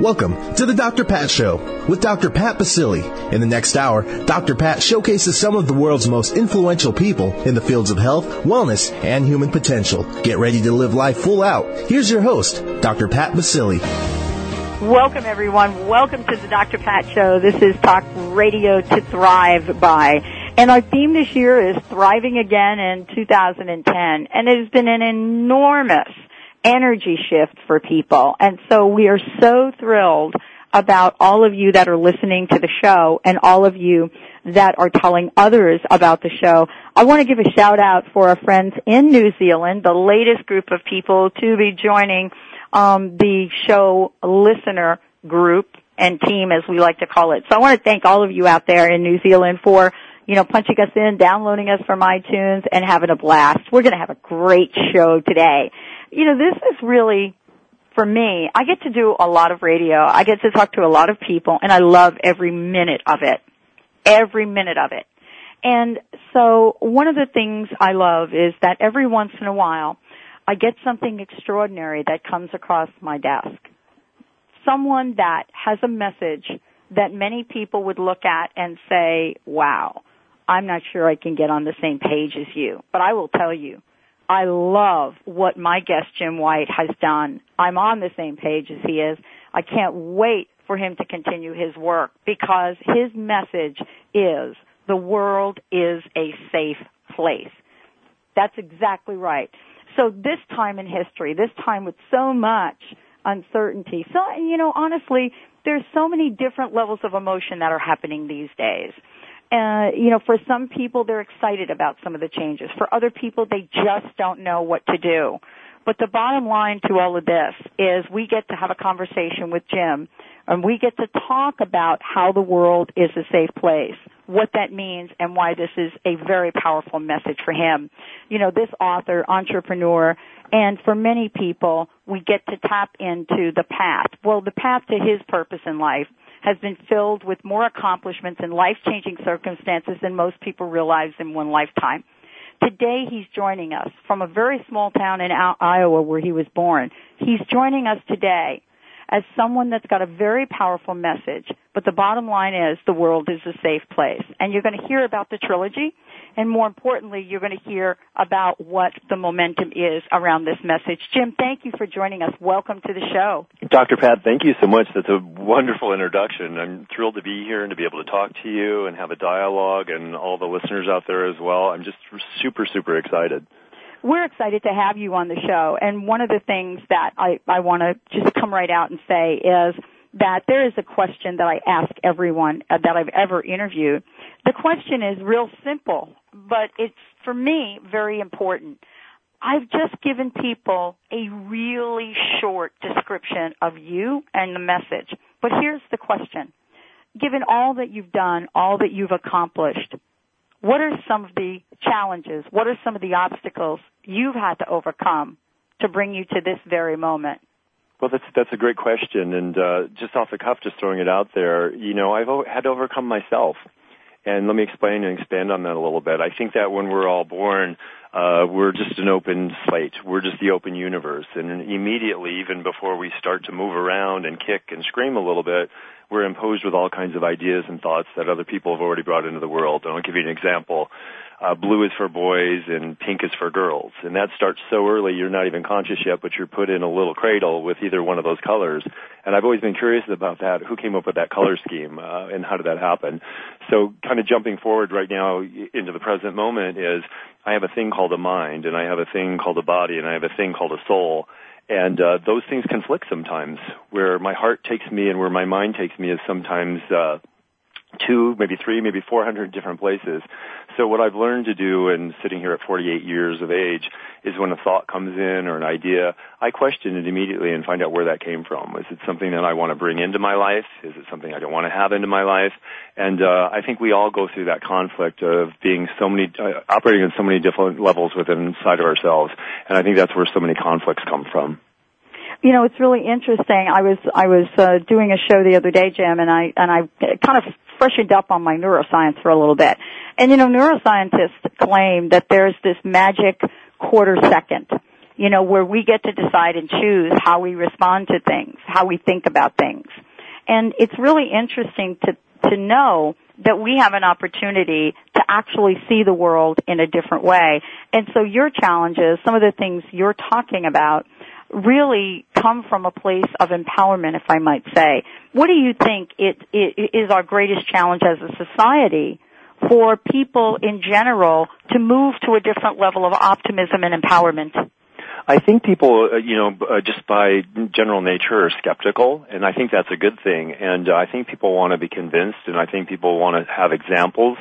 Welcome to the Dr. Pat Show with Dr. Pat Baccili. In the next hour, Dr. Pat showcases some of the world's most influential people in the fields of health, wellness, and human potential. Get ready to live life full out. Here's your host, Dr. Pat Baccili. Welcome everyone. Welcome to the Dr. Pat Show. This is Talk Radio to Thrive by. And our theme this year is Thriving Again in 2010. And it has been an enormous energy shift for people. And so we are so thrilled about all of you that are listening to the show and all of you that are telling others about the show. I want to give a shout out for our friends in New Zealand, the latest group of people to be joining um, the show listener group and team as we like to call it. So I want to thank all of you out there in New Zealand for you know, punching us in, downloading us from iTunes, and having a blast. We're going to have a great show today. You know, this is really, for me, I get to do a lot of radio. I get to talk to a lot of people, and I love every minute of it. Every minute of it. And so one of the things I love is that every once in a while, I get something extraordinary that comes across my desk. Someone that has a message that many people would look at and say, wow, I'm not sure I can get on the same page as you. But I will tell you, I love what my guest Jim White has done. I'm on the same page as he is. I can't wait for him to continue his work because his message is the world is a safe place. That's exactly right. So this time in history, this time with so much uncertainty, so, you know, honestly, there's so many different levels of emotion that are happening these days. Uh, you know, for some people, they're excited about some of the changes. For other people, they just don't know what to do. But the bottom line to all of this is we get to have a conversation with Jim and we get to talk about how the world is a safe place, what that means and why this is a very powerful message for him. You know, this author, entrepreneur, and for many people, we get to tap into the path. Well, the path to his purpose in life has been filled with more accomplishments and life-changing circumstances than most people realize in one lifetime. Today he's joining us from a very small town in Iowa where he was born. He's joining us today as someone that's got a very powerful message. But the bottom line is the world is a safe place. And you're going to hear about the trilogy and more importantly, you're going to hear about what the momentum is around this message. Jim, thank you for joining us. Welcome to the show. Dr. Pat, thank you so much. That's a wonderful introduction. I'm thrilled to be here and to be able to talk to you and have a dialogue and all the listeners out there as well. I'm just super, super excited we're excited to have you on the show. And one of the things that I, I want to just come right out and say is that there is a question that I ask everyone uh, that I've ever interviewed. The question is real simple, but it's for me very important. I've just given people a really short description of you and the message. But here's the question. Given all that you've done, all that you've accomplished, what are some of the challenges? What are some of the obstacles you've had to overcome to bring you to this very moment? Well, that's that's a great question, and uh, just off the cuff, just throwing it out there, you know, I've had to overcome myself, and let me explain and expand on that a little bit. I think that when we're all born, uh, we're just an open slate. We're just the open universe, and immediately, even before we start to move around and kick and scream a little bit, we're imposed with all kinds of ideas and thoughts that other people have already brought into the world. And I'll give you an example. Uh, blue is for boys and pink is for girls. And that starts so early you're not even conscious yet, but you're put in a little cradle with either one of those colors. And I've always been curious about that. Who came up with that color scheme uh, and how did that happen? So kind of jumping forward right now into the present moment is I have a thing called a mind and I have a thing called a body and I have a thing called a soul and uh, those things conflict sometimes. Where my heart takes me and where my mind takes me is sometimes uh, two, maybe three, maybe 400 different places. So what I've learned to do in sitting here at 48 years of age is when a thought comes in or an idea, I question it immediately and find out where that came from. Is it something that I want to bring into my life? Is it something I don't want to have into my life? And uh, I think we all go through that conflict of being so many, uh, operating on so many different levels within inside of ourselves. And I think that's where so many conflicts come from you know, it's really interesting. I was I was uh, doing a show the other day, Jim, and I and I kind of freshened up on my neuroscience for a little bit. And you know, neuroscientists claim that there's this magic quarter second. you know, where we get to decide and choose how we respond to things, how we think about things. And it's really interesting to, to know that we have an opportunity to actually see the world in a different way. And so your challenges, some of the things you're talking about, really come from a place of empowerment, if I might say. What do you think it, it is our greatest challenge as a society for people in general to move to a different level of optimism and empowerment? I think people, uh, you know, uh, just by general nature are skeptical, and I think that's a good thing. And uh, I think people want to be convinced, and I think people want to have examples.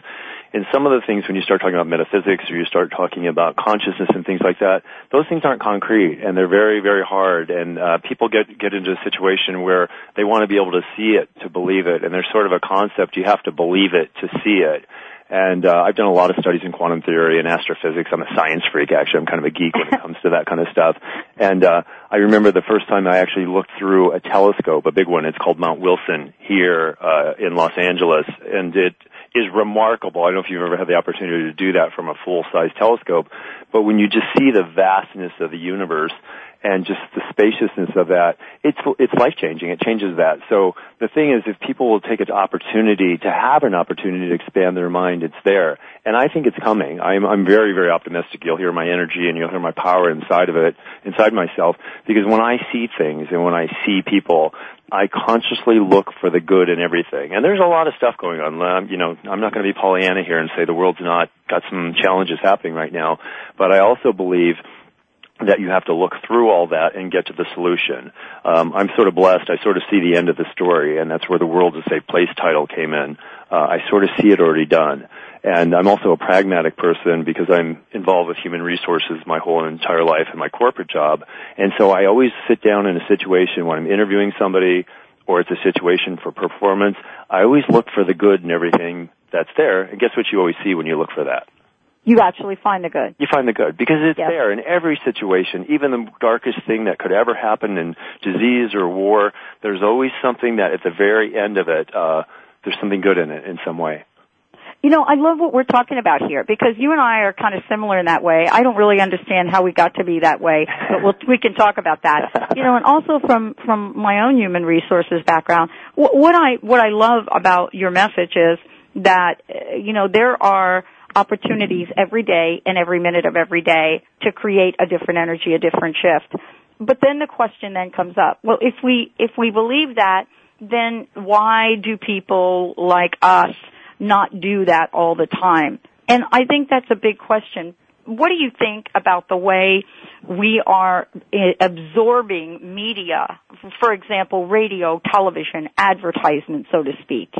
And some of the things when you start talking about metaphysics or you start talking about consciousness and things like that, those things aren't concrete and they're very, very hard. And uh, people get get into a situation where they want to be able to see it to believe it, and there's sort of a concept you have to believe it to see it. And uh, I've done a lot of studies in quantum theory and astrophysics. I'm a science freak, actually. I'm kind of a geek when it comes to that kind of stuff. And uh, I remember the first time I actually looked through a telescope, a big one. It's called Mount Wilson here uh, in Los Angeles, and it is remarkable. I don't know if you've ever had the opportunity to do that from a full-size telescope, but when you just see the vastness of the universe and just the spaciousness of that, it's it's life changing. It changes that. So the thing is, if people will take an opportunity to have an opportunity to expand their mind, it's there, and I think it's coming. I'm I'm very very optimistic. You'll hear my energy and you'll hear my power inside of it, inside myself, because when I see things and when I see people, I consciously look for the good in everything. And there's a lot of stuff going on. Um, you know, I'm not going to be Pollyanna here and say the world's not got some challenges happening right now, but I also believe that you have to look through all that and get to the solution. Um, I'm sort of blessed. I sort of see the end of the story, and that's where the World is a Place title came in. Uh, I sort of see it already done. And I'm also a pragmatic person because I'm involved with human resources my whole entire life in my corporate job. And so I always sit down in a situation when I'm interviewing somebody or it's a situation for performance. I always look for the good in everything that's there. And guess what you always see when you look for that? You actually find the good. You find the good because it's yes. there in every situation, even the darkest thing that could ever happen in disease or war. There's always something that at the very end of it, uh, there's something good in it in some way. You know, I love what we're talking about here because you and I are kind of similar in that way. I don't really understand how we got to be that way, but we'll, we can talk about that. You know, and also from from my own human resources background, what I what I love about your message is that uh, you know there are opportunities every day and every minute of every day to create a different energy, a different shift. But then the question then comes up, well, if we, if we believe that, then why do people like us not do that all the time? And I think that's a big question. What do you think about the way we are eh, absorbing media, for example, radio, television, advertisement, so to speak?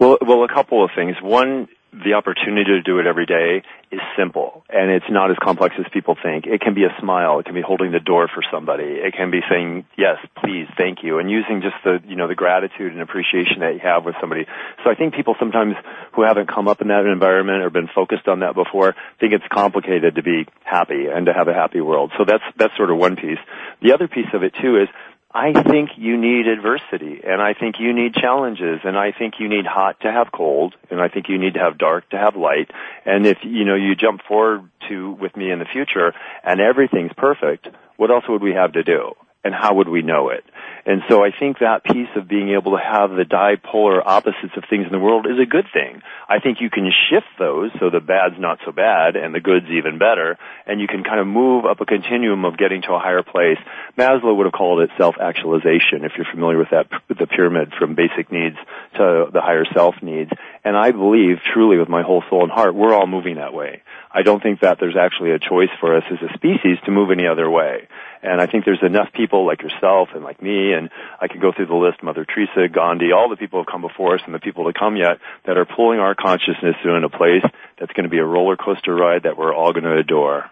Well, well, a couple of things. One, the opportunity to do it every day is simple and it's not as complex as people think. It can be a smile. It can be holding the door for somebody. It can be saying, yes, please, thank you, and using just the, you know, the gratitude and appreciation that you have with somebody. So I think people sometimes who haven't come up in that environment or been focused on that before think it's complicated to be happy and to have a happy world. So that's, that's sort of one piece. The other piece of it too is I think you need adversity and I think you need challenges and I think you need hot to have cold and I think you need to have dark to have light. And if you know you jump forward to with me in the future and everything's perfect what else would we have to do and how would we know it and so I think that piece of being able to have the dipolar opposites of things in the world is a good thing. I think you can shift those so the bad's not so bad and the good's even better, and you can kind of move up a continuum of getting to a higher place. Maslow would have called it self-actualization, if you're familiar with that, the pyramid from basic needs to the higher self needs. And I believe truly with my whole soul and heart, we're all moving that way. I don't think that there's actually a choice for us as a species to move any other way. And I think there's enough people like yourself and like me, and I could go through the list, Mother Teresa, Gandhi, all the people who have come before us and the people to come yet that are pulling our consciousness in a place that's going to be a roller coaster ride that we're all going to adore.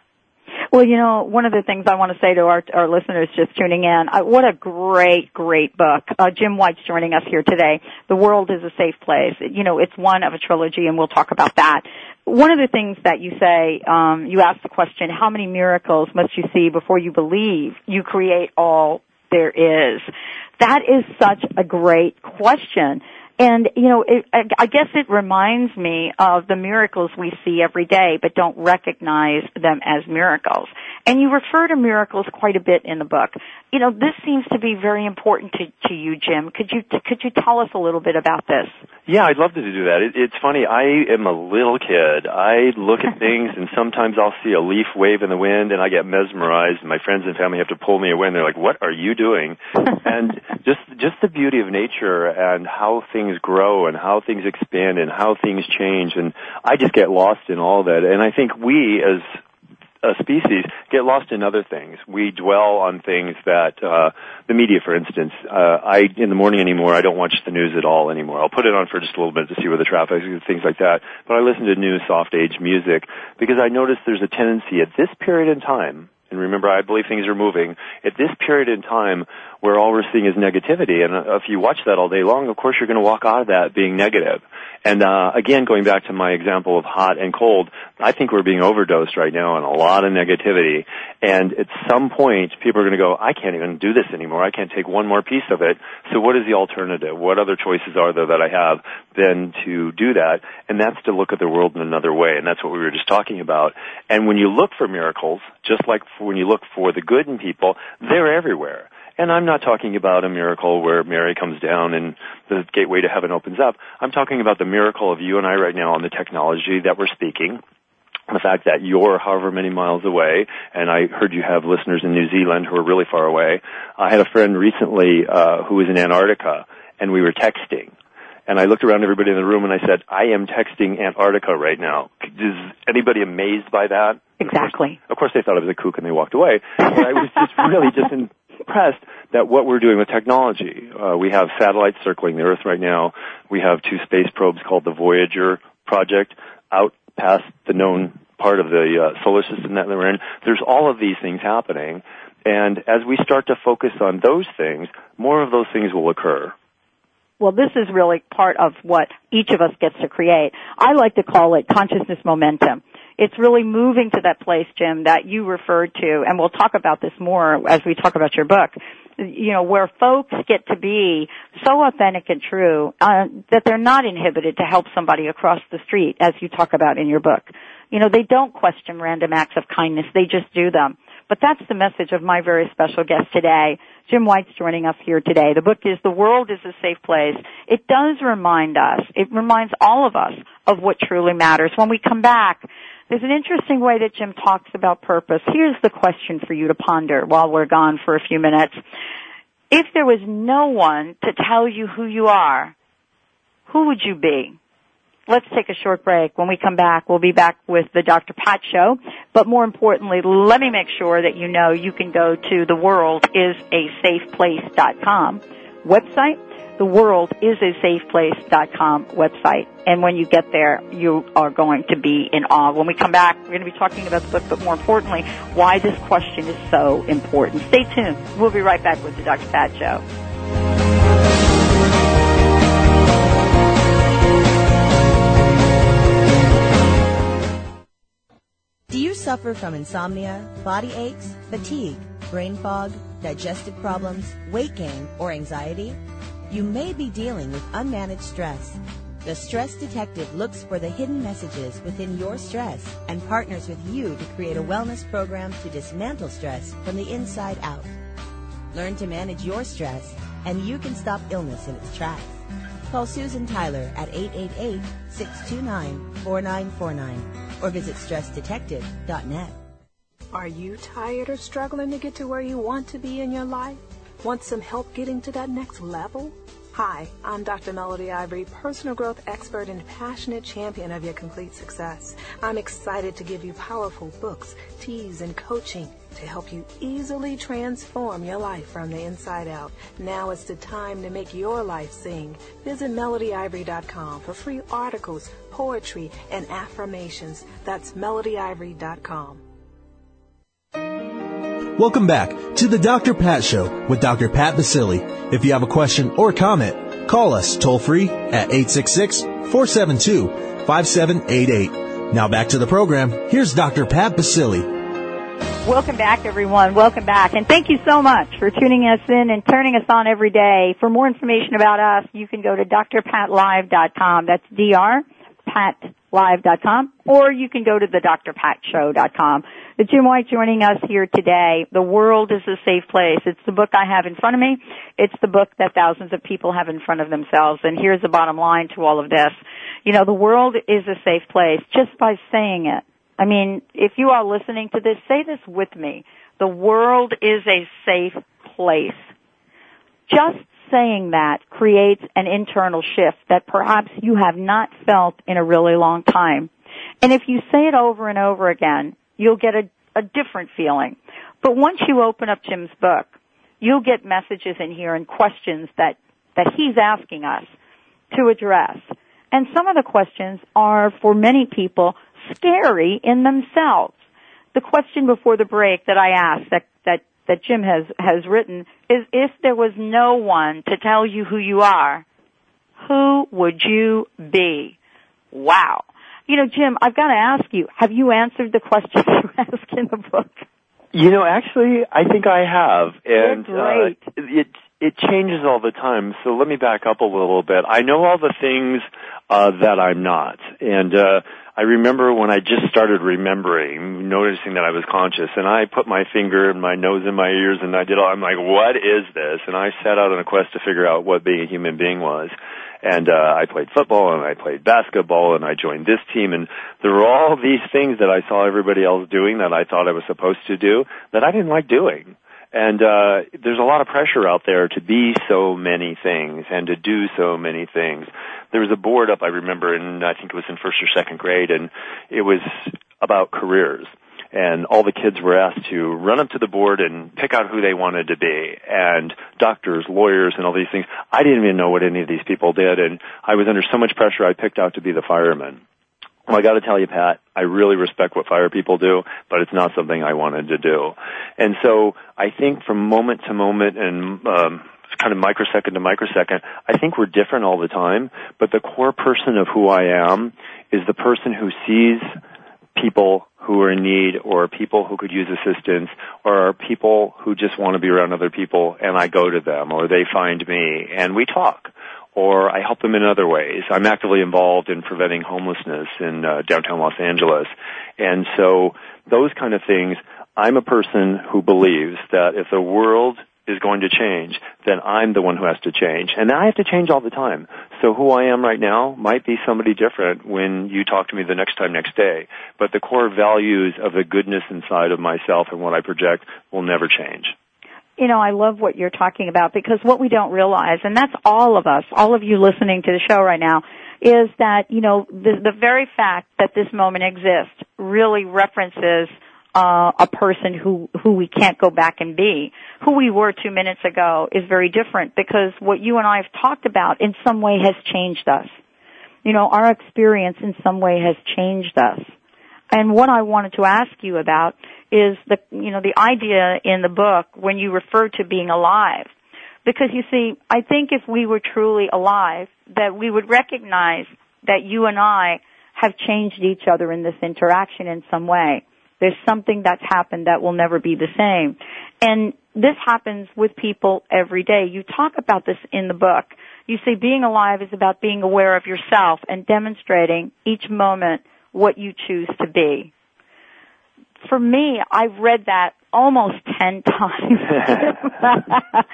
Well, you know, one of the things I want to say to our, our listeners just tuning in, uh, what a great, great book. Uh, Jim White's joining us here today. The World is a Safe Place. You know, it's one of a trilogy and we'll talk about that. One of the things that you say, um, you ask the question, how many miracles must you see before you believe you create all there is? That is such a great question. And, you know, it, I guess it reminds me of the miracles we see every day, but don't recognize them as miracles. And you refer to miracles quite a bit in the book. You know, this seems to be very important to, to you, Jim. Could you, could you tell us a little bit about this? Yeah, I'd love to do that. It, it's funny. I am a little kid. I look at things and sometimes I'll see a leaf wave in the wind and I get mesmerized and my friends and family have to pull me away and they're like, what are you doing? and just, just the beauty of nature and how things grow and how things expand and how things change and I just get lost in all that. And I think we as a species get lost in other things. We dwell on things that uh, the media, for instance. Uh, I in the morning anymore. I don't watch the news at all anymore. I'll put it on for just a little bit to see where the traffic is, things like that. But I listen to new soft age music because I notice there's a tendency at this period in time. And remember, I believe things are moving. At this period in time, where all we're seeing is negativity, and if you watch that all day long, of course you're going to walk out of that being negative. And uh, again, going back to my example of hot and cold, I think we're being overdosed right now on a lot of negativity. And at some point, people are going to go, I can't even do this anymore. I can't take one more piece of it. So what is the alternative? What other choices are there that I have than to do that? And that's to look at the world in another way. And that's what we were just talking about. And when you look for miracles, just like when you look for the good in people, they're everywhere. And I'm not talking about a miracle where Mary comes down and the gateway to heaven opens up. I'm talking about the miracle of you and I right now on the technology that we're speaking. The fact that you're however many miles away, and I heard you have listeners in New Zealand who are really far away. I had a friend recently uh, who was in Antarctica, and we were texting. And I looked around everybody in the room and I said, I am texting Antarctica right now. Is anybody amazed by that? Exactly. Of course, of course they thought I was a kook and they walked away. But I was just really just in, impressed that what we're doing with technology, uh, we have satellites circling the Earth right now. We have two space probes called the Voyager project out past the known part of the uh, solar system that we're in. There's all of these things happening. And as we start to focus on those things, more of those things will occur. Well, this is really part of what each of us gets to create. I like to call it consciousness momentum it's really moving to that place, Jim, that you referred to, and we'll talk about this more as we talk about your book. You know, where folks get to be so authentic and true uh, that they're not inhibited to help somebody across the street, as you talk about in your book. You know, they don't question random acts of kindness; they just do them. But that's the message of my very special guest today. Jim White's joining us here today. The book is The World is a Safe Place. It does remind us, it reminds all of us of what truly matters. When we come back, there's an interesting way that Jim talks about purpose. Here's the question for you to ponder while we're gone for a few minutes. If there was no one to tell you who you are, who would you be? Let's take a short break. When we come back, we'll be back with the Dr. Pat Show. But more importantly, let me make sure that you know you can go to the world is a safe place.com website. Theworldisasafeplace.com website and when you get there, you are going to be in awe. When we come back, we're going to be talking about the book, but more importantly, why this question is so important. Stay tuned. We'll be right back with the Dr. Pat Show. Do you suffer from insomnia, body aches, fatigue, brain fog, digestive problems, weight gain, or anxiety? You may be dealing with unmanaged stress. The Stress Detective looks for the hidden messages within your stress and partners with you to create a wellness program to dismantle stress from the inside out. Learn to manage your stress, and you can stop illness in its tracks. Call Susan Tyler at 888-629-4949 or visit stressdetective.net. Are you tired or struggling to get to where you want to be in your life? Want some help getting to that next level? Hi, I'm Dr. Melody Ivory, personal growth expert and passionate champion of your complete success. I'm excited to give you powerful books, teas, and coaching to help you easily transform your life from the inside out. Now is the time to make your life sing. Visit melodyivory.com for free articles, poetry, and affirmations. That's melodyivory.com. Welcome back to the Dr. Pat Show with Dr. Pat Baccili. If you have a question or comment, call us toll free at 866-472-5788. Now back to the program. Here's Dr. Pat Baccili. Welcome back, everyone. Welcome back. And thank you so much for tuning us in and turning us on every day. For more information about us, you can go to drpatlive.com. That's drpatlive.com. Or you can go to the drpatshow.com. Jim White joining us here today. The world is a safe place. It's the book I have in front of me. It's the book that thousands of people have in front of themselves. And here's the bottom line to all of this. You know, the world is a safe place just by saying it I mean, if you are listening to this, say this with me. The world is a safe place. Just saying that creates an internal shift that perhaps you have not felt in a really long time. And if you say it over and over again, you'll get a, a different feeling. But once you open up Jim's book, you'll get messages in here and questions that, that he's asking us to address. And some of the questions are for many people scary in themselves. The question before the break that I asked that, that, that Jim has, has written is if there was no one to tell you who you are, who would you be? Wow. You know, Jim, I've got to ask you, have you answered the question you ask in the book? You know, actually, I think I have, and great. Uh, it it changes all the time. So let me back up a little bit. I know all the things uh, that I'm not, and uh, I remember when I just started remembering, noticing that I was conscious, and I put my finger and my nose in my ears, and I did all. I'm like, what is this? And I set out on a quest to figure out what being a human being was. And uh, I played football, and I played basketball, and I joined this team, and there were all these things that I saw everybody else doing that I thought I was supposed to do that I didn't like doing. And uh, there's a lot of pressure out there to be so many things and to do so many things. There was a board up, I remember, and I think it was in first or second grade, and it was about careers. And all the kids were asked to run up to the board and pick out who they wanted to be. And doctors, lawyers, and all these things. I didn't even know what any of these people did, and I was under so much pressure I picked out to be the fireman. Well, I got to tell you, Pat, I really respect what fire people do, but it's not something I wanted to do. And so I think from moment to moment and um, kind of microsecond to microsecond, I think we're different all the time. But the core person of who I am is the person who sees people who are in need or people who could use assistance or people who just want to be around other people and I go to them or they find me and we talk or I help them in other ways. I'm actively involved in preventing homelessness in uh, downtown Los Angeles. And so those kind of things, I'm a person who believes that if the world is going to change, then I'm the one who has to change. And I have to change all the time. So who I am right now might be somebody different when you talk to me the next time next day. But the core values of the goodness inside of myself and what I project will never change you know, I love what you're talking about because what we don't realize, and that's all of us, all of you listening to the show right now, is that, you know, the, the very fact that this moment exists really references uh, a person who who we can't go back and be. Who we were two minutes ago is very different because what you and I have talked about in some way has changed us. You know, our experience in some way has changed us. And what I wanted to ask you about is the, you know, the idea in the book when you refer to being alive. Because you see, I think if we were truly alive, that we would recognize that you and I have changed each other in this interaction in some way. There's something that's happened that will never be the same. And this happens with people every day. You talk about this in the book. You say being alive is about being aware of yourself and demonstrating each moment what you choose to be. For me, I've read that almost ten times.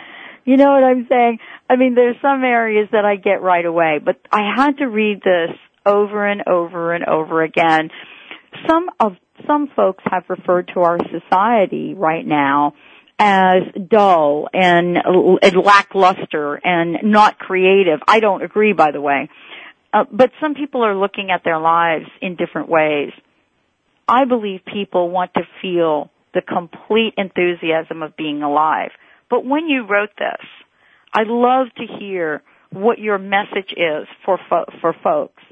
you know what I'm saying? I mean, there's some areas that I get right away, but I had to read this over and over and over again. Some of some folks have referred to our society right now as dull and, and lackluster and not creative. I don't agree, by the way. Uh, but some people are looking at their lives in different ways. I believe people want to feel the complete enthusiasm of being alive. But when you wrote this, I'd love to hear what your message is for fo- for folks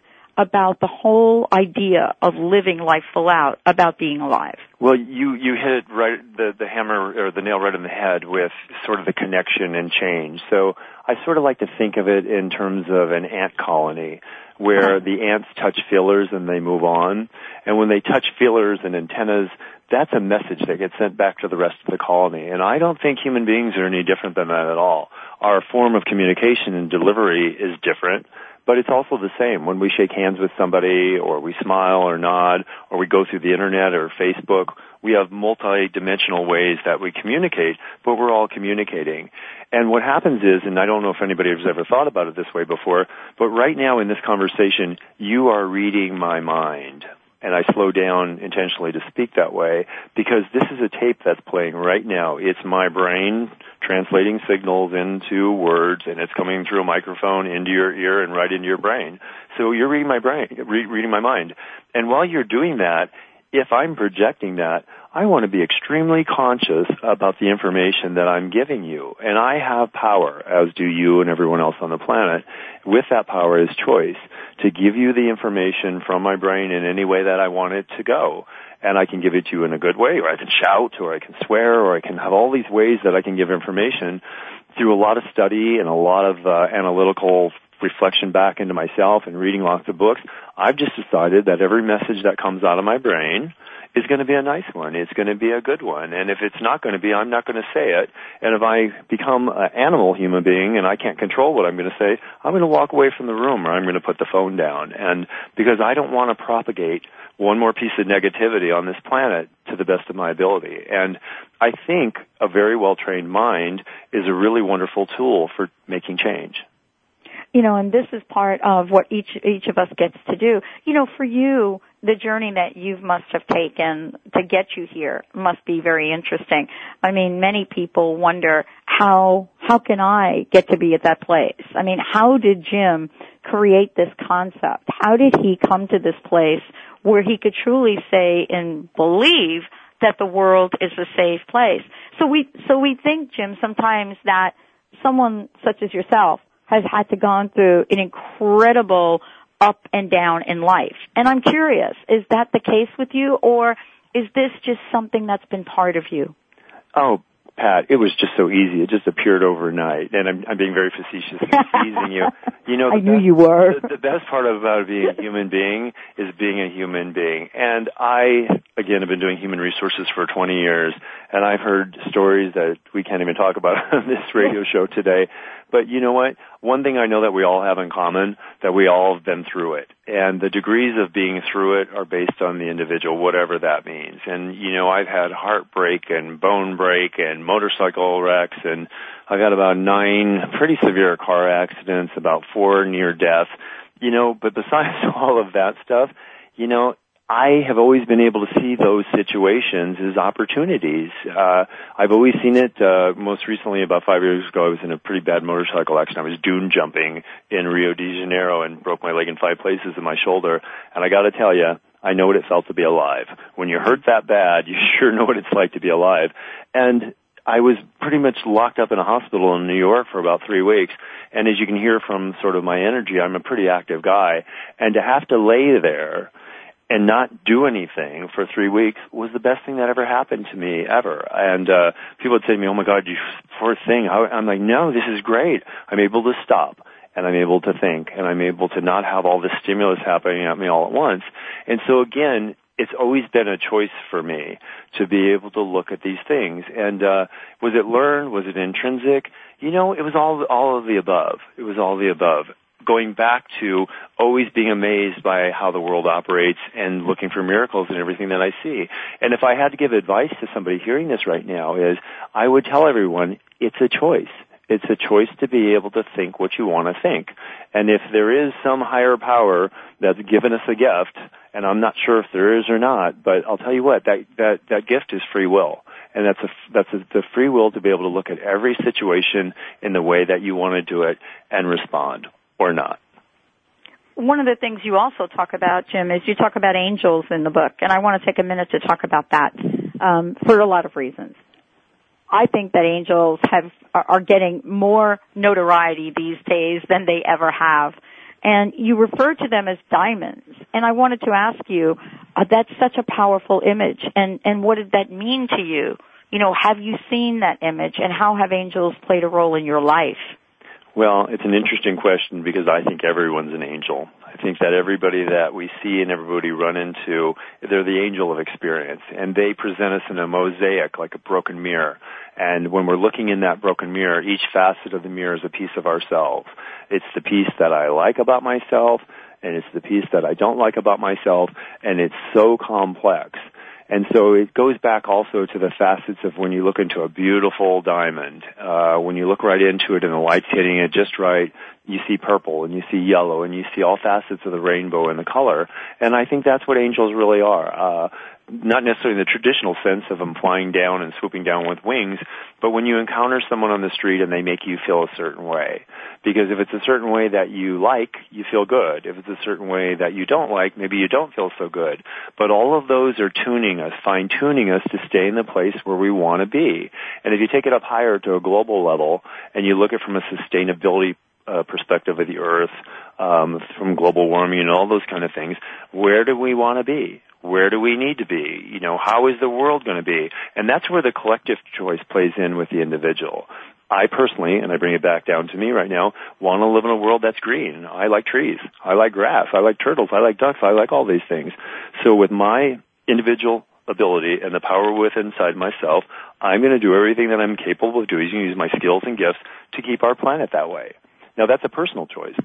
about the whole idea of living life full out, about being alive. Well, you you hit right the the hammer or the nail right on the head with sort of the connection and change. So I sort of like to think of it in terms of an ant colony where the ants touch feelers and they move on. And when they touch feelers and antennas, that's a message that gets sent back to the rest of the colony. And I don't think human beings are any different than that at all. Our form of communication and delivery is different, but it's also the same. When we shake hands with somebody, or we smile or nod, or we go through the internet or Facebook, we have multi-dimensional ways that we communicate, but we're all communicating. And what happens is, and I don't know if anybody has ever thought about it this way before, but right now in this conversation, you are reading my mind and I slow down intentionally to speak that way because this is a tape that's playing right now. It's my brain translating signals into words and it's coming through a microphone into your ear and right into your brain. So you're reading my brain, re- reading my mind. And while you're doing that, if I'm projecting that, I want to be extremely conscious about the information that I'm giving you. And I have power, as do you and everyone else on the planet. With that power is choice to give you the information from my brain in any way that I want it to go. And I can give it to you in a good way, or I can shout, or I can swear, or I can have all these ways that I can give information through a lot of study and a lot of uh, analytical reflection back into myself and reading lots of books. I've just decided that every message that comes out of my brain is going to be a nice one. It's going to be a good one. And if it's not going to be, I'm not going to say it. And if I become an animal human being and I can't control what I'm going to say, I'm going to walk away from the room or I'm going to put the phone down. And because I don't want to propagate one more piece of negativity on this planet to the best of my ability. And I think a very well trained mind is a really wonderful tool for making change you know, and this is part of what each each of us gets to do. You know, for you, the journey that you must have taken to get you here must be very interesting. I mean, many people wonder how how can I get to be at that place? I mean, how did Jim create this concept? How did he come to this place where he could truly say and believe that the world is a safe place? So we so we think, Jim, sometimes that someone such as yourself has had to gone through an incredible up and down in life. And I'm curious, is that the case with you or is this just something that's been part of you? Oh, Pat, it was just so easy. It just appeared overnight, and I'm, I'm being very facetious and teasing you. You know, I knew you were. The, the best part about being a human being is being a human being. And I, again, have been doing human resources for 20 years, and I've heard stories that we can't even talk about on this radio show today but you know what? One thing I know that we all have in common, that we all have been through it. And the degrees of being through it are based on the individual, whatever that means. And you know, I've had heartbreak and bone break and motorcycle wrecks and I've had about nine pretty severe car accidents, about four near death. You know, but besides all of that stuff, you know, I have always been able to see those situations as opportunities. Uh, I've always seen it, uh, most recently about five years ago, I was in a pretty bad motorcycle accident. I was dune jumping in Rio de Janeiro and broke my leg in five places in my shoulder. And I gotta tell you, I know what it felt to be alive. When you're hurt that bad, you sure know what it's like to be alive. And I was pretty much locked up in a hospital in New York for about three weeks. And as you can hear from sort of my energy, I'm a pretty active guy. And to have to lay there and not do anything for three weeks was the best thing that ever happened to me ever. And uh, people would say to me, "Oh my God, you poor thing." I'm like, "No, this is great. I'm able to stop." And I'm able to think, and I'm able to not have all this stimulus happening at me all at once. And so again, it's always been a choice for me to be able to look at these things. And uh, was it learned? Was it intrinsic? You know, it was all all of the above. It was all the above going back to always being amazed by how the world operates and looking for miracles in everything that I see. And if I had to give advice to somebody hearing this right now is I would tell everyone it's a choice. It's a choice to be able to think what you want to think. And if there is some higher power that's given us a gift, and I'm not sure if there is or not, but I'll tell you what, that, that, that gift is free will and that's a that's a, the free will to be able to look at every situation in the way that you want to do it and respond or not. One of the things you also talk about, Jim, is you talk about angels in the book, and I want to take a minute to talk about that um, for a lot of reasons. I think that angels have are getting more notoriety these days than they ever have. And you refer to them as diamonds. And I wanted to ask you, uh, that's such a powerful image. And, and what did that mean to you? You know, have you seen that image and how have angels played a role in your life? Well, it's an interesting question because I think everyone's an angel. I think that everybody that we see and everybody run into, they're the angel of experience, and they present us in a mosaic like a broken mirror. And when we're looking in that broken mirror, each facet of the mirror is a piece of ourselves. It's the piece that I like about myself, and it's the piece that I don't like about myself, and it's so complex. And so it goes back also to the facets of when you look into a beautiful diamond. Uh, when you look right into it and the light's hitting it just right, you see purple and you see yellow and you see all facets of the rainbow and the color. And I think that's what angels really are. Uh, not necessarily in the traditional sense of them flying down and swooping down with wings, but when you encounter someone on the street and they make you feel a certain way. Because if it's a certain way that you like, you feel good. If it's a certain way that you don't like, maybe you don't feel so good. But all of those are tuning us, fine tuning us to stay in the place where we want to be. And if you take it up higher to a global level and you look at it from a sustainability uh, perspective of the earth, um, from global warming and all those kind of things, where do we want to be? Where do we need to be? You know, how is the world going to be? And that's where the collective choice plays in with the individual. I personally, and I bring it back down to me right now, want to live in a world that's green. I like trees. I like grass. I like turtles. I like ducks. I like all these things. So with my individual ability and the power within inside myself, I'm going to do everything that I'm capable of doing, use my skills and gifts to keep our planet that way. Now that's a personal choice.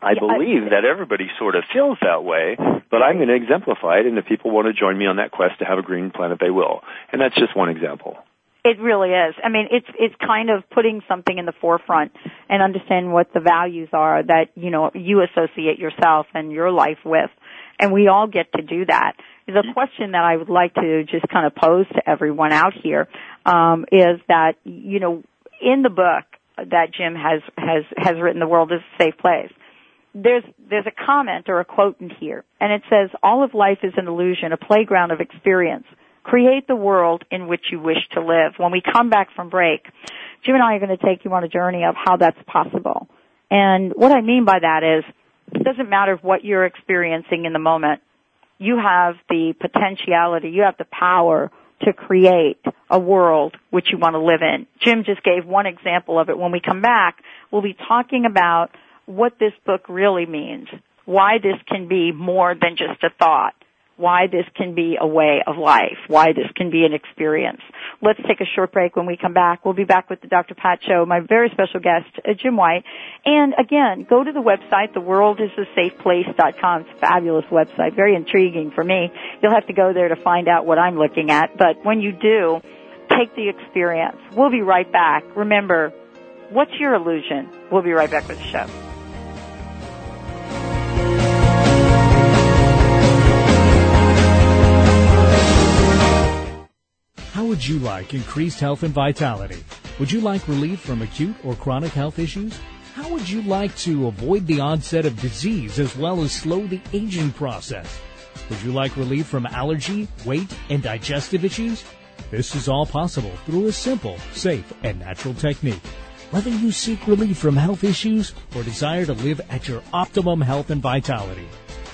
I yeah, believe that everybody sort of feels that way, but I'm going to exemplify it, and if people want to join me on that quest to have a green planet, they will. And that's just one example. It really is. I mean, it's it's kind of putting something in the forefront and understanding what the values are that you know you associate yourself and your life with, and we all get to do that. The question that I would like to just kind of pose to everyone out here um, is that you know in the book that Jim has has has written, "The World is a Safe Place." there's there's a comment or a quote in here, and it says, "All of life is an illusion, a playground of experience. Create the world in which you wish to live." When we come back from break, Jim and I are going to take you on a journey of how that's possible. And what I mean by that is, it doesn't matter what you're experiencing in the moment. You have the potentiality, you have the power to create a world which you want to live in. Jim just gave one example of it. When we come back, we'll be talking about what this book really means, why this can be more than just a thought, why this can be a way of life, why this can be an experience. Let's take a short break. When we come back, we'll be back with the Dr. Pat Show, my very special guest, uh, Jim White. And again, go to the website, theworldisasafeplace.com. It's a fabulous website, very intriguing for me. You'll have to go there to find out what I'm looking at, but when you do, take the experience. We'll be right back. Remember, what's your illusion? We'll be right back with the show. How would you like increased health and vitality? Would you like relief from acute or chronic health issues? How would you like to avoid the onset of disease as well as slow the aging process? Would you like relief from allergy, weight, and digestive issues? This is all possible through a simple, safe, and natural technique. Whether you seek relief from health issues or desire to live at your optimum health and vitality,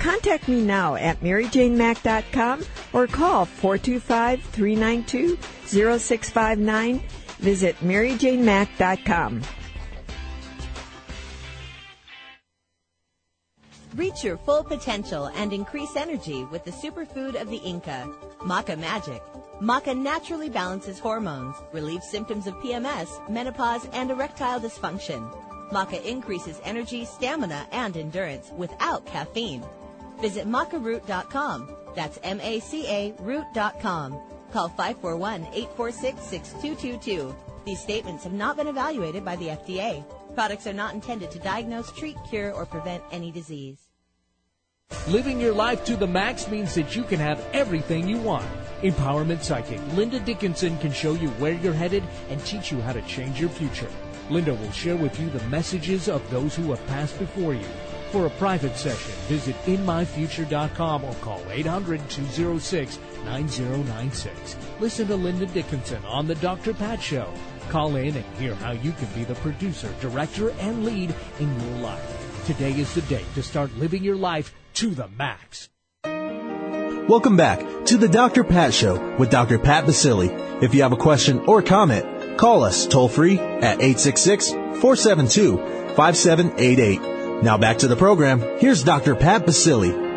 Contact me now at maryjanemack.com or call 425-392-0659. Visit maryjanemack.com. Reach your full potential and increase energy with the superfood of the Inca, Maca Magic. Maca naturally balances hormones, relieves symptoms of PMS, menopause, and erectile dysfunction. Maca increases energy, stamina, and endurance without caffeine. Visit macaroot.com. That's M-A-C-A root.com. Call 541-846-6222. These statements have not been evaluated by the FDA. Products are not intended to diagnose, treat, cure, or prevent any disease. Living your life to the max means that you can have everything you want. Empowerment Psychic Linda Dickinson can show you where you're headed and teach you how to change your future. Linda will share with you the messages of those who have passed before you For a private session, visit inmyfuture.com or call 800-206-9096. Listen to Linda Dickinson on The Dr. Pat Show. Call in and hear how you can be the producer, director, and lead in your life. Today is the day to start living your life to the max. Welcome back to the Dr. Pat Show with Dr. Pat Baccili. If you have a question or comment, call us toll free at 866-472-5788. Now back to the program. Here's Dr. Pat Baccili.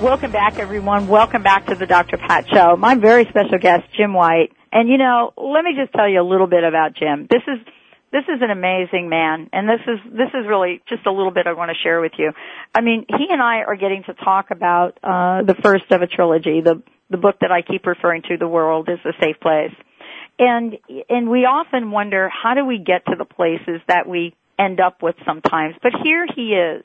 Welcome back, everyone. Welcome back to the Dr. Pat Show. My very special guest, Jim White. And you know, let me just tell you a little bit about Jim. This is this is an amazing man, and this is this is really just a little bit I want to share with you. I mean, he and I are getting to talk about uh, the first of a trilogy, the the book that I keep referring to, "The World Is a Safe Place," and and we often wonder how do we get to the places that we end up with sometimes. But here he is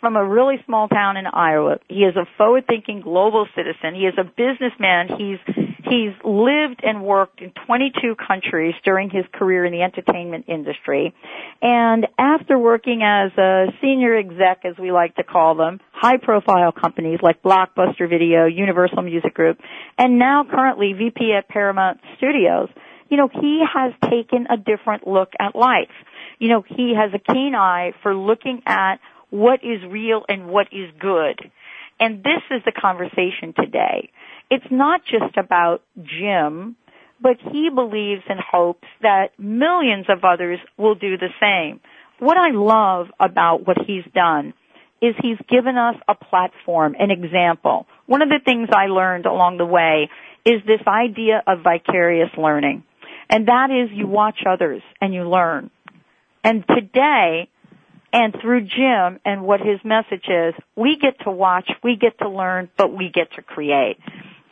from a really small town in Iowa. He is a forward-thinking global citizen. He is a businessman. He's he's lived and worked in 22 countries during his career in the entertainment industry. And after working as a senior exec, as we like to call them, high-profile companies like Blockbuster Video, Universal Music Group, and now currently VP at Paramount Studios, you know, he has taken a different look at life. You know, he has a keen eye for looking at what is real and what is good. And this is the conversation today. It's not just about Jim, but he believes and hopes that millions of others will do the same. What I love about what he's done is he's given us a platform, an example. One of the things I learned along the way is this idea of vicarious learning. And that is you watch others and you learn. And today, and through Jim and what his message is, we get to watch, we get to learn, but we get to create.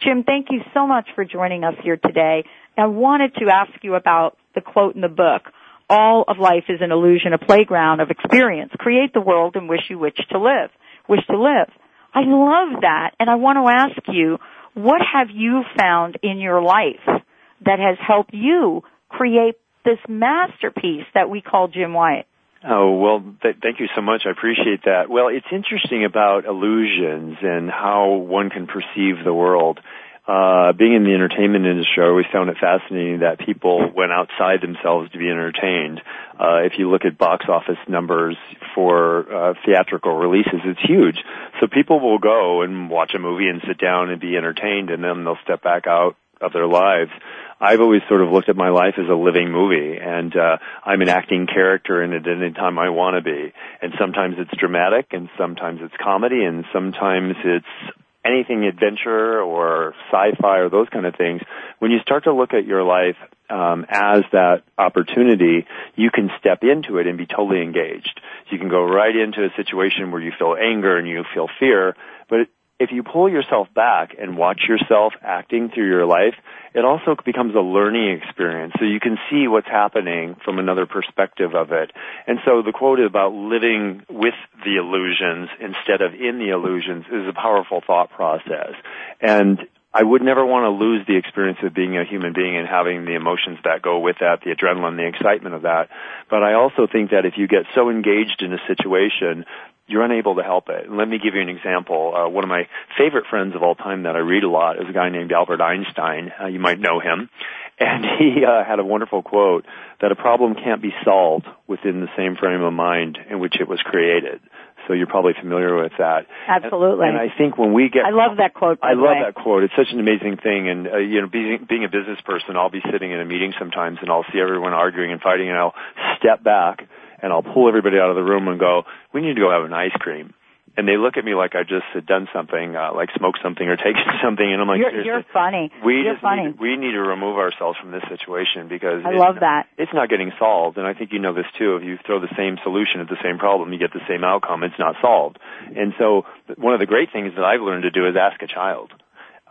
Jim, thank you so much for joining us here today. I wanted to ask you about the quote in the book, all of life is an illusion, a playground of experience. Create the world in which you wish to live, wish to live. I love that and I want to ask you, what have you found in your life that has helped you create this masterpiece that we call Jim White? Oh, well, th- thank you so much. I appreciate that. Well, it's interesting about illusions and how one can perceive the world. Uh, being in the entertainment industry, I always found it fascinating that people went outside themselves to be entertained. Uh, if you look at box office numbers for uh, theatrical releases, it's huge. So people will go and watch a movie and sit down and be entertained, and then they'll step back out of their lives. I've always sort of looked at my life as a living movie, and uh, I'm an acting character in it any time I want to be. And sometimes it's dramatic, and sometimes it's comedy, and sometimes it's anything adventure or sci-fi or those kind of things. When you start to look at your life um, as that opportunity, you can step into it and be totally engaged. You can go right into a situation where you feel anger and you feel fear, but if you pull yourself back and watch yourself acting through your life, it also becomes a learning experience. So you can see what's happening from another perspective of it. And so the quote about living with the illusions instead of in the illusions is a powerful thought process. And I would never want to lose the experience of being a human being and having the emotions that go with that, the adrenaline, the excitement of that. But I also think that if you get so engaged in a situation you're unable to help it. And let me give you an example. Uh, one of my favorite friends of all time that I read a lot is a guy named Albert Einstein. Uh, you might know him. And he uh, had a wonderful quote that a problem can't be solved within the same frame of mind in which it was created. So you're probably familiar with that. Absolutely. And, and I think when we get, I love that quote. I love way. that quote. It's such an amazing thing. And uh, you know, being being a business person, I'll be sitting in a meeting sometimes, and I'll see everyone arguing and fighting, and I'll step back and I'll pull everybody out of the room and go, we need to go have an ice cream. And they look at me like I just had done something, uh, like smoked something or taken something, and I'm like, "You're, you're funny. We you're just funny. Need, we need to remove ourselves from this situation because I love that. It's not getting solved, and I think you know this too. If you throw the same solution at the same problem, you get the same outcome. It's not solved. And so, one of the great things that I've learned to do is ask a child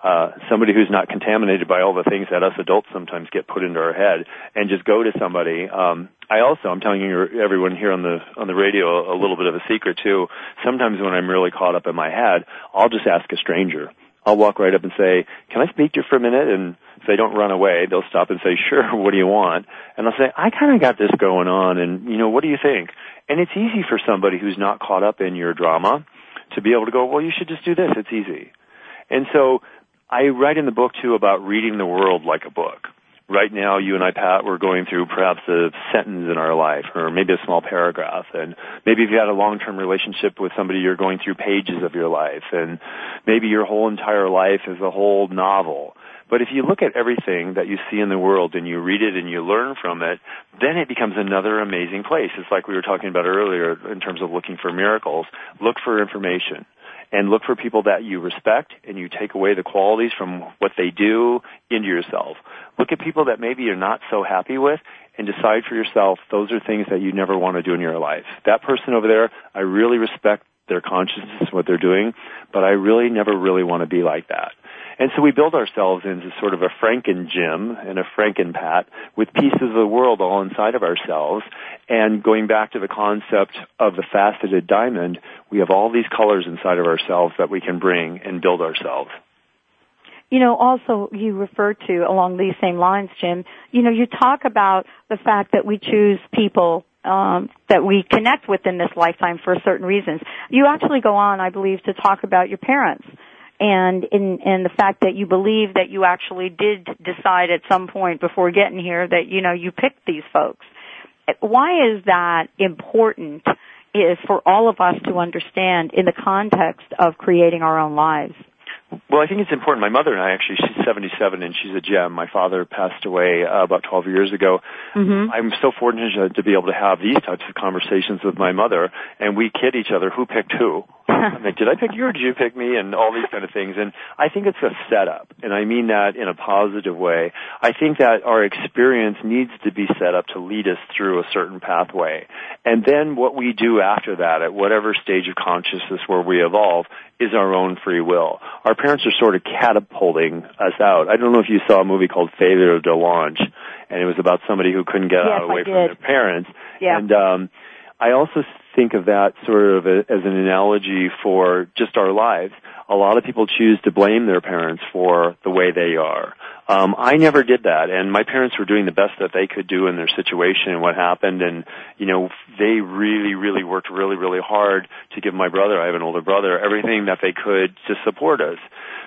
uh, somebody who's not contaminated by all the things that us adults sometimes get put into our head, and just go to somebody. Um, I also, I'm telling you, everyone here on the on the radio, a little bit of a secret too. Sometimes when I'm really caught up in my head, I'll just ask a stranger. I'll walk right up and say, "Can I speak to you for a minute?" And if they don't run away, they'll stop and say, "Sure, what do you want?" And I'll say, "I kind of got this going on, and you know, what do you think?" And it's easy for somebody who's not caught up in your drama to be able to go, "Well, you should just do this. It's easy." And so I write in the book too about reading the world like a book right now you and I, Pat, we're going through perhaps a sentence in our life or maybe a small paragraph. And maybe if you had a long-term relationship with somebody, you're going through pages of your life. And maybe your whole entire life is a whole novel. But if you look at everything that you see in the world and you read it and you learn from it, then it becomes another amazing place. It's like we were talking about earlier in terms of looking for miracles. Look for information and look for people that you respect and you take away the qualities from what they do into yourself. Look at people that maybe you're not so happy with and decide for yourself those are things that you never want to do in your life. That person over there, I really respect their consciousness, what they're doing, but I really never really want to be like that. And so we build ourselves into sort of a Franken Jim and a Franken Pat with pieces of the world all inside of ourselves. And going back to the concept of the faceted diamond, we have all these colors inside of ourselves that we can bring and build ourselves. You know, also you refer to along these same lines, Jim, you know, you talk about the fact that we choose people um, that we connect with in this lifetime for certain reasons. You actually go on, I believe, to talk about your parents and in in the fact that you believe that you actually did decide at some point before getting here that you know you picked these folks. Why is that important? Is for all of us to understand in the context of creating our own lives. Well, I think it's important. My mother and I actually, she's 77 and she's a gem. My father passed away uh, about 12 years ago. Mm-hmm. I'm so fortunate to be able to have these types of conversations with my mother and we kid each other who picked who. I'm like, did I pick you or did you pick me? And all these kind of things. And I think it's a setup. And I mean that in a positive way. I think that our experience needs to be set up to lead us through a certain pathway. And then what we do after that at whatever stage of consciousness where we evolve is our own free will. Our parents are sort of catapulting us out. I don't know if you saw a movie called Failure to Launch, and it was about somebody who couldn't get yes, out away from their parents. Yeah. And um, I also think of that sort of a, as an analogy for just our lives. A lot of people choose to blame their parents for the way they are. Um, I never did that, and my parents were doing the best that they could do in their situation and what happened, and you know they really, really worked really, really hard to give my brother, I have an older brother, everything that they could to support us.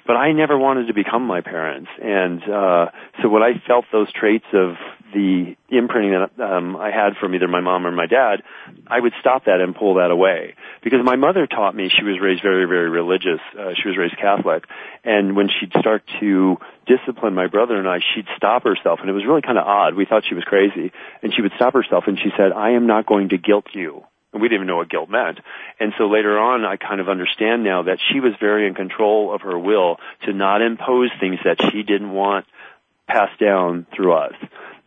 But I never wanted to become my parents, and uh, so when I felt those traits of the imprinting that um, I had from either my mom or my dad, I would stop that and pull that away. Because my mother taught me she was raised very, very religious. Uh, she was raised Catholic, and when she'd start to discipline my brother and I, she'd stop herself, and it was really kind of odd. We thought she was crazy, and she would stop herself, and she said, "I am not going to guilt you." And we didn't even know what guilt meant. And so later on, I kind of understand now that she was very in control of her will to not impose things that she didn't want passed down through us.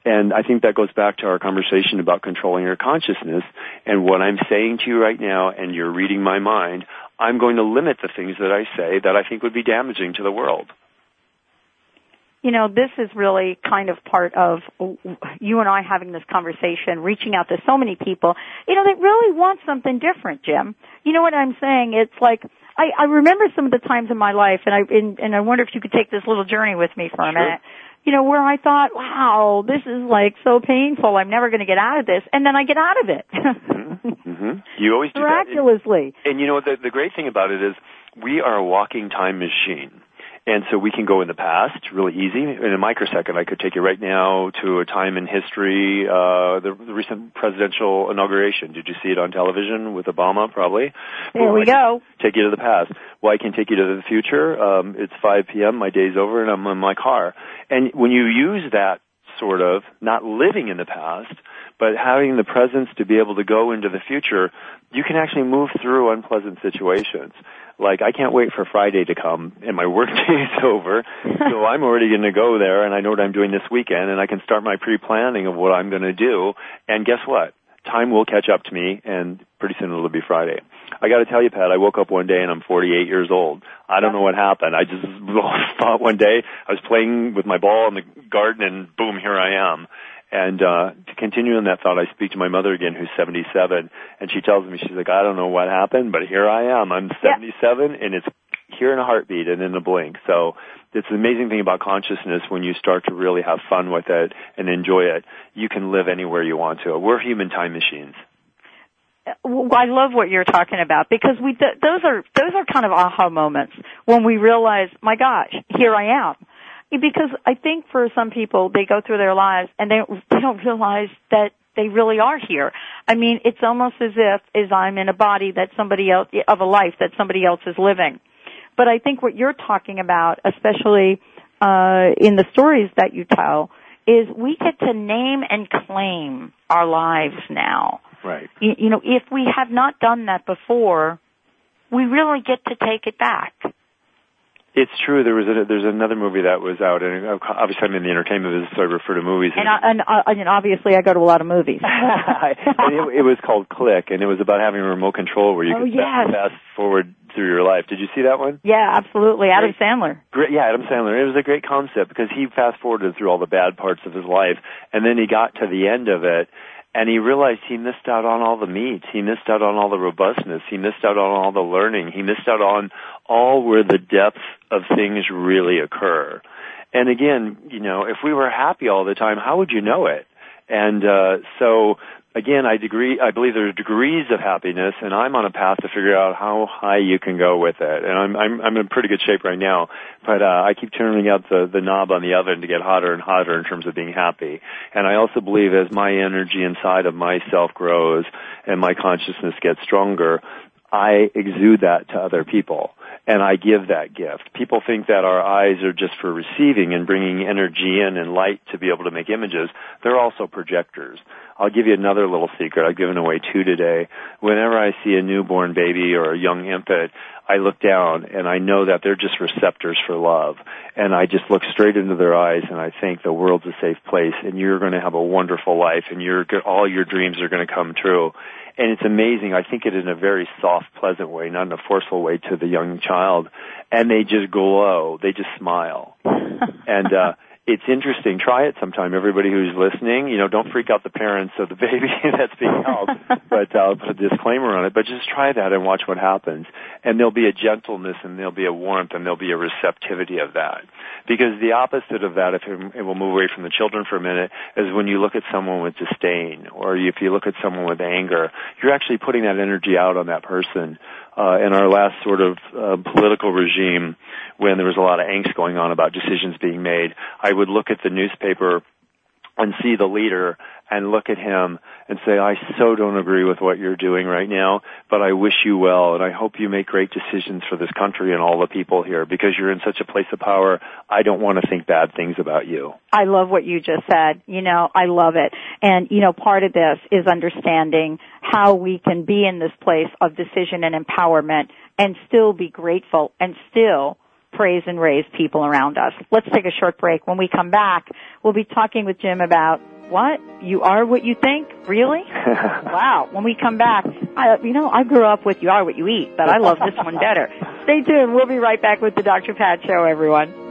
And I think that goes back to our conversation about controlling your consciousness. And what I'm saying to you right now, and you're reading my mind, I'm going to limit the things that I say that I think would be damaging to the world. You know, this is really kind of part of you and I having this conversation, reaching out to so many people, you know, they really want something different, Jim. You know what I'm saying? It's like, I, I remember some of the times in my life, and I and, and I wonder if you could take this little journey with me for a sure. minute you know, where I thought, wow, this is like so painful. I'm never going to get out of this. And then I get out of it. mm-hmm. Mm-hmm. You always do Miraculously. And, and you know, the, the great thing about it is we are a walking time machine. And so we can go in the past really easy. In a microsecond, I could take you right now to a time in history, uh, the, the recent presidential inauguration. Did you see it on television with Obama? Probably. There well, we go. Take you to the past. Well, I can take you to the future. Um, it's 5 p.m. My day's over, and I'm in my car. And when you use that sort of, not living in the past, but having the presence to be able to go into the future, you can actually move through unpleasant situations. Like I can't wait for Friday to come and my work day is over, so I'm already going to go there and I know what I'm doing this weekend and I can start my pre-planning of what I'm going to do. And guess what? Time will catch up to me and pretty soon it'll be Friday. I got to tell you, Pat, I woke up one day and I'm 48 years old. I don't know what happened. I just thought one day I was playing with my ball in the garden and boom, here I am. And uh, to continue on that thought, I speak to my mother again, who's 77, and she tells me she's like, I don't know what happened, but here I am. I'm 77, yeah. and it's here in a heartbeat and in a blink. So it's the amazing thing about consciousness when you start to really have fun with it and enjoy it. You can live anywhere you want to. We're human time machines. I love what you're talking about because we those are those are kind of aha moments when we realize, my gosh, here I am. Because I think for some people, they go through their lives and they they don't realize that they really are here. I mean, it's almost as if as I'm in a body that somebody else of a life that somebody else is living. But I think what you're talking about, especially uh, in the stories that you tell, is we get to name and claim our lives now. Right. You, you know, if we have not done that before, we really get to take it back. It's true. There was a, there's another movie that was out, and obviously I'm in the entertainment business, so I refer to movies. And, and, and, uh, and obviously I go to a lot of movies. and it, it was called Click, and it was about having a remote control where you oh, could yes. fast forward through your life. Did you see that one? Yeah, absolutely. Adam Sandler. Great. Yeah, Adam Sandler. It was a great concept because he fast forwarded through all the bad parts of his life, and then he got to the end of it, and he realized he missed out on all the meat. He missed out on all the robustness. He missed out on all the learning. He missed out on all where the depth of things really occur. And again, you know, if we were happy all the time, how would you know it? And uh, so again, I degree, I believe there are degrees of happiness, and I'm on a path to figure out how high you can go with it. And I'm I'm I'm in pretty good shape right now, but uh, I keep turning out the the knob on the oven to get hotter and hotter in terms of being happy. And I also believe as my energy inside of myself grows and my consciousness gets stronger, I exude that to other people and I give that gift. People think that our eyes are just for receiving and bringing energy in and light to be able to make images. They're also projectors. I'll give you another little secret. I've given away two today. Whenever I see a newborn baby or a young infant, I look down and I know that they're just receptors for love. And I just look straight into their eyes and I think the world's a safe place and you're going to have a wonderful life and you're, all your dreams are going to come true. And it's amazing. I think it in a very soft, pleasant way, not in a forceful way to the young child. And they just glow. They just smile. and, uh, it's interesting. Try it sometime. Everybody who's listening, you know, don't freak out the parents of the baby that's being held. but uh, I'll put a disclaimer on it. But just try that and watch what happens. And there'll be a gentleness and there'll be a warmth and there'll be a receptivity of that. Because the opposite of that, if it will move away from the children for a minute, is when you look at someone with disdain or if you look at someone with anger, you're actually putting that energy out on that person uh, in our last sort of uh, political regime, when there was a lot of angst going on about decisions being made, I would look at the newspaper and see the leader and look at him and say, I so don't agree with what you're doing right now, but I wish you well and I hope you make great decisions for this country and all the people here because you're in such a place of power. I don't want to think bad things about you. I love what you just said. You know, I love it. And, you know, part of this is understanding how we can be in this place of decision and empowerment and still be grateful and still praise and raise people around us. Let's take a short break. When we come back, we'll be talking with Jim about what? You are what you think? Really? wow. When we come back, I, you know, I grew up with you are what you eat, but I love this one better. Stay tuned. We'll be right back with the Dr. Pat Show, everyone.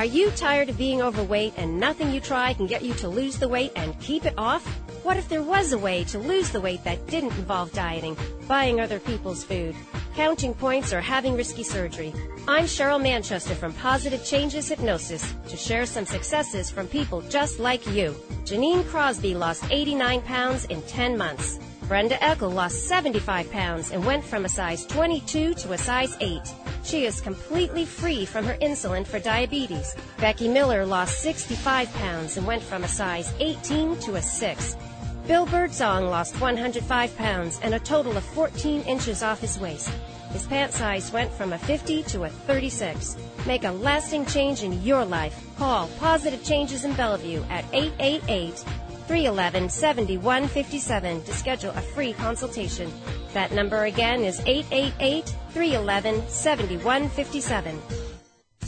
Are you tired of being overweight and nothing you try can get you to lose the weight and keep it off? What if there was a way to lose the weight that didn't involve dieting, buying other people's food, counting points, or having risky surgery? I'm Cheryl Manchester from Positive Changes Hypnosis to share some successes from people just like you. Janine Crosby lost 89 pounds in 10 months. Brenda Eckel lost 75 pounds and went from a size 22 to a size 8. She is completely free from her insulin for diabetes. Becky Miller lost 65 pounds and went from a size 18 to a 6. Bill Birdsong lost 105 pounds and a total of 14 inches off his waist. His pant size went from a 50 to a 36. Make a lasting change in your life. Call Positive Changes in Bellevue at 888 311 7157 to schedule a free consultation. That number again is 888 311 7157.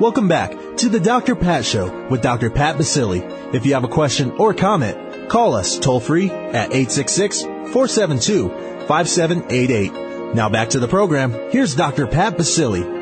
Welcome back to the Dr. Pat Show with Dr. Pat Baccili. If you have a question or comment, call us toll free at 866-472-5788. Now back to the program. Here's Dr. Pat Baccili.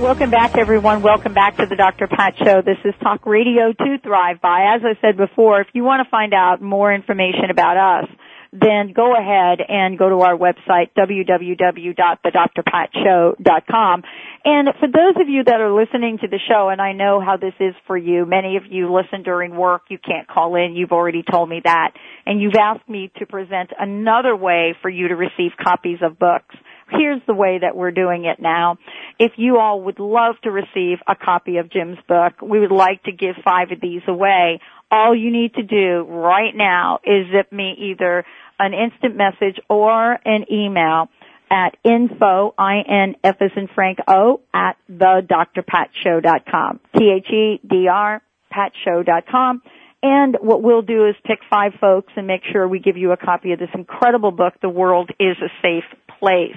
Welcome back, everyone. Welcome back to the Dr. Pat Show. This is Talk Radio to Thrive By. As I said before, if you want to find out more information about us, then go ahead and go to our website, www.thedrpatshow.com. And for those of you that are listening to the show, and I know how this is for you, many of you listen during work, you can't call in, you've already told me that, and you've asked me to present another way for you to receive copies of books. Here's the way that we're doing it now. If you all would love to receive a copy of Jim's book, we would like to give five of these away. All you need to do right now is zip me either an instant message or an email at info, I-N-F as in Frank O, at the drpatshow.com. T-H-E-D-R, patshow.com. And what we'll do is pick five folks and make sure we give you a copy of this incredible book, The World is a Safe Place.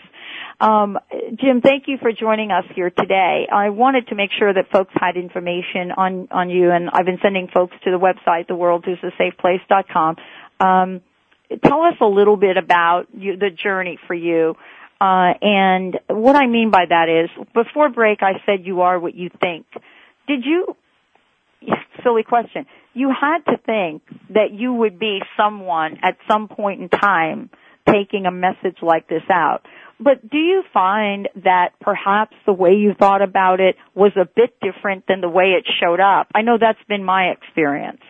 Um, Jim, thank you for joining us here today. I wanted to make sure that folks had information on, on you, and I've been sending folks to the website, theworldisasafeplace.com. Um, tell us a little bit about you, the journey for you. Uh, and what I mean by that is, before break, I said you are what you think. Did you? Silly question. You had to think that you would be someone at some point in time taking a message like this out. But do you find that perhaps the way you thought about it was a bit different than the way it showed up? I know that's been my experience.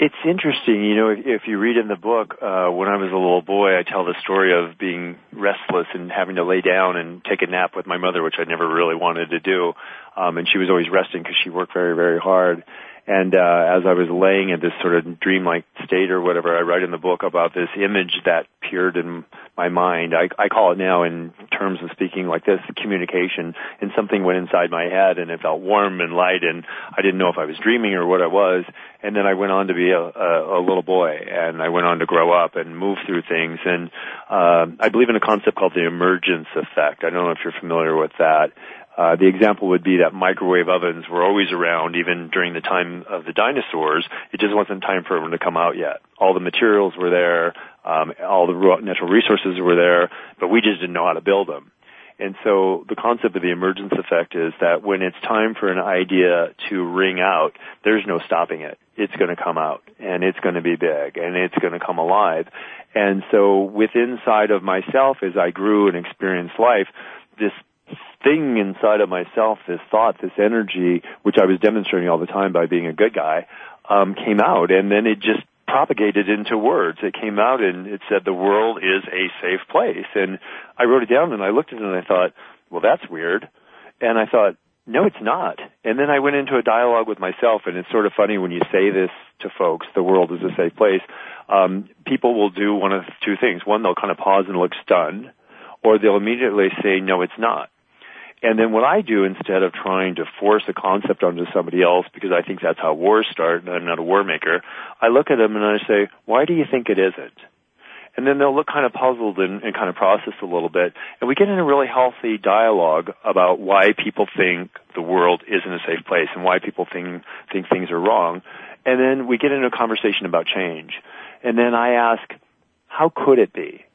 It's interesting, you know, if, if you read in the book, uh, when I was a little boy, I tell the story of being restless and having to lay down and take a nap with my mother, which I never really wanted to do. Um, and she was always resting because she worked very, very hard. And uh, as I was laying in this sort of dreamlike state or whatever, I write in the book about this image that appeared in my mind. I, I call it now, in terms of speaking like this, communication. And something went inside my head, and it felt warm and light, and I didn't know if I was dreaming or what I was. And then I went on to be a, a, a little boy, and I went on to grow up and move through things. And uh, I believe in a concept called the emergence effect. I don't know if you're familiar with that. Uh, the example would be that microwave ovens were always around even during the time of the dinosaurs. It just wasn't time for them to come out yet. All the materials were there, um, all the natural resources were there, but we just didn't know how to build them. And so the concept of the emergence effect is that when it's time for an idea to ring out, there's no stopping it. It's going to come out and it's going to be big and it's going to come alive. And so within inside of myself as I grew and experienced life, this thing inside of myself, this thought, this energy, which I was demonstrating all the time by being a good guy, um, came out, and then it just propagated into words. It came out and it said the world is a safe place. And I wrote it down and I looked at it and I thought, well, that's weird. And I thought, no, it's not. And then I went into a dialogue with myself, and it's sort of funny when you say this to folks, the world is a safe place. Um, people will do one of two things. One, they'll kind of pause and look stunned, or they'll immediately say, no, it's not. And then what I do instead of trying to force a concept onto somebody else because I think that's how wars start and I'm not a war maker, I look at them and I say, why do you think it isn't? And then they'll look kind of puzzled and, and kind of process a little bit. And we get in a really healthy dialogue about why people think the world isn't a safe place and why people think, think things are wrong. And then we get into a conversation about change. And then I ask, how could it be?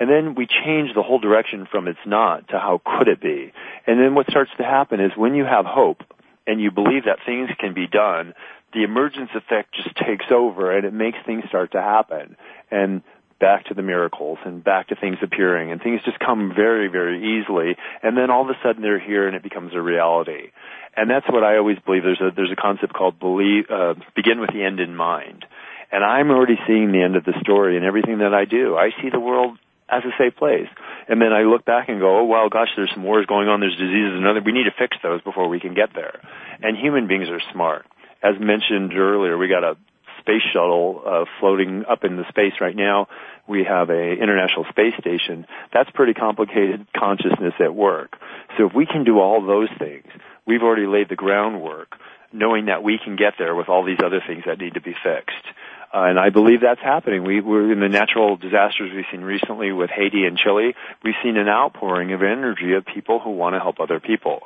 And then we change the whole direction from it's not to how could it be. And then what starts to happen is when you have hope and you believe that things can be done, the emergence effect just takes over and it makes things start to happen. And back to the miracles and back to things appearing and things just come very, very easily and then all of a sudden they're here and it becomes a reality. And that's what I always believe. There's a, there's a concept called believe, uh, begin with the end in mind. And I'm already seeing the end of the story in everything that I do. I see the world as a safe place. And then I look back and go, oh well, gosh, there's some wars going on, there's diseases and other, we need to fix those before we can get there. And human beings are smart. As mentioned earlier, we got a space shuttle uh, floating up in the space right now. We have a international space station. That's pretty complicated consciousness at work. So if we can do all those things, we've already laid the groundwork, knowing that we can get there with all these other things that need to be fixed. Uh, and I believe that's happening. We, we're in the natural disasters we've seen recently with Haiti and Chile. We've seen an outpouring of energy of people who want to help other people.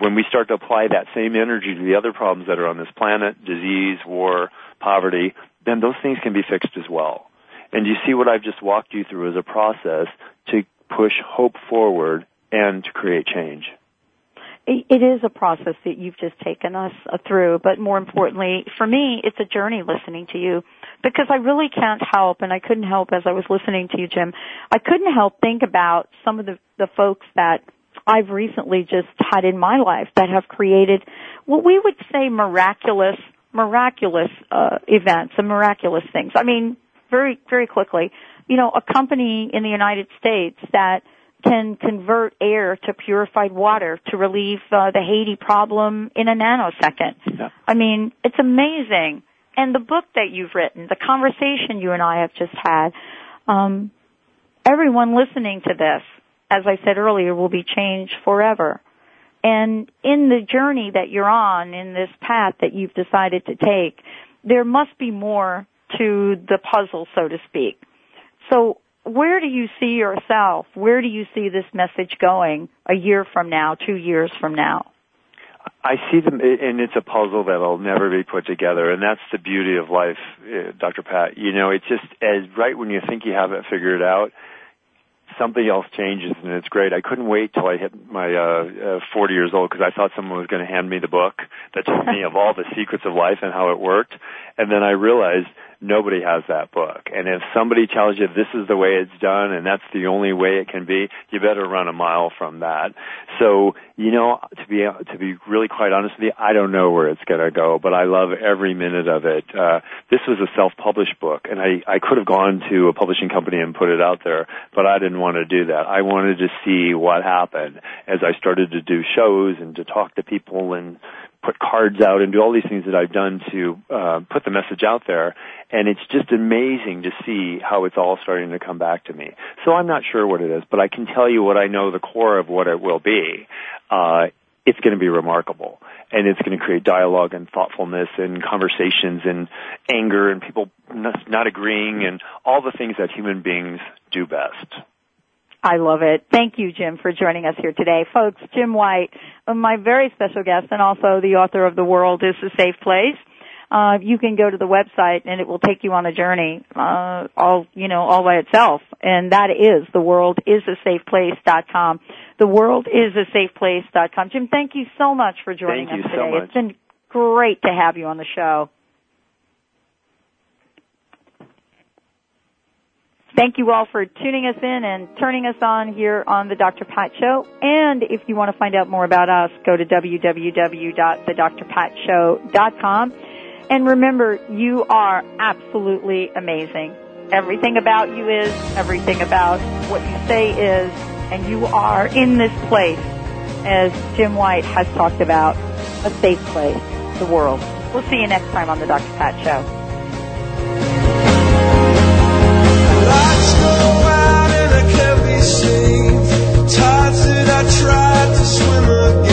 When we start to apply that same energy to the other problems that are on this planet, disease, war, poverty, then those things can be fixed as well. And you see what I've just walked you through as a process to push hope forward and to create change it is a process that you've just taken us through, but more importantly, for me, it's a journey listening to you because I really can't help, and I couldn't help as I was listening to you, Jim, I couldn't help think about some of the, the folks that I've recently just had in my life that have created what we would say miraculous, miraculous, uh, events and miraculous things. I mean, very, very quickly, you know, a company in the United States that can convert air to purified water to relieve uh, the Haiti problem in a nanosecond. Yeah. I mean, it's amazing. And the book that you've written, the conversation you and I have just had, um, everyone listening to this, as I said earlier, will be changed forever. And in the journey that you're on, in this path that you've decided to take, there must be more to the puzzle, so to speak. So where do you see yourself? Where do you see this message going a year from now, two years from now? I see them, and it's a puzzle that'll never be put together, and that's the beauty of life, uh, Dr. Pat. You know, it's just as right when you think you have it figured out, something else changes, and it's great. I couldn't wait till I hit my uh, uh 40 years old because I thought someone was going to hand me the book that told me of all the secrets of life and how it worked, and then I realized nobody has that book. And if somebody tells you this is the way it's done and that's the only way it can be, you better run a mile from that. So, you know, to be to be really quite honest with you, I don't know where it's going to go, but I love every minute of it. Uh, this was a self-published book, and I I could have gone to a publishing company and put it out there, but I didn't want to do that. I wanted to see what happened as I started to do shows and to talk to people and put cards out and do all these things that I've done to uh, put the message out there. And it's just amazing to see how it's all starting to come back to me. So I'm not sure what it is, but I can tell you what I know the core of what it will be. Uh, it's going to be remarkable. And it's going to create dialogue and thoughtfulness and conversations and anger and people not agreeing and all the things that human beings do best. I love it. Thank you, Jim, for joining us here today. Folks, Jim White, my very special guest and also the author of The World is a Safe Place. Uh, you can go to the website and it will take you on a journey, uh, all, you know, all by itself. And that is the world is a safe place.com. The world is a safe place.com. Jim, thank you so much for joining thank us today. So it's been great to have you on the show. Thank you all for tuning us in and turning us on here on the Dr. Pat Show. And if you want to find out more about us, go to www.thedrpatshow.com. And remember, you are absolutely amazing. Everything about you is, everything about what you say is, and you are in this place, as Jim White has talked about, a safe place, the world. We'll see you next time on the Dr. Pat Show. tried to swim again.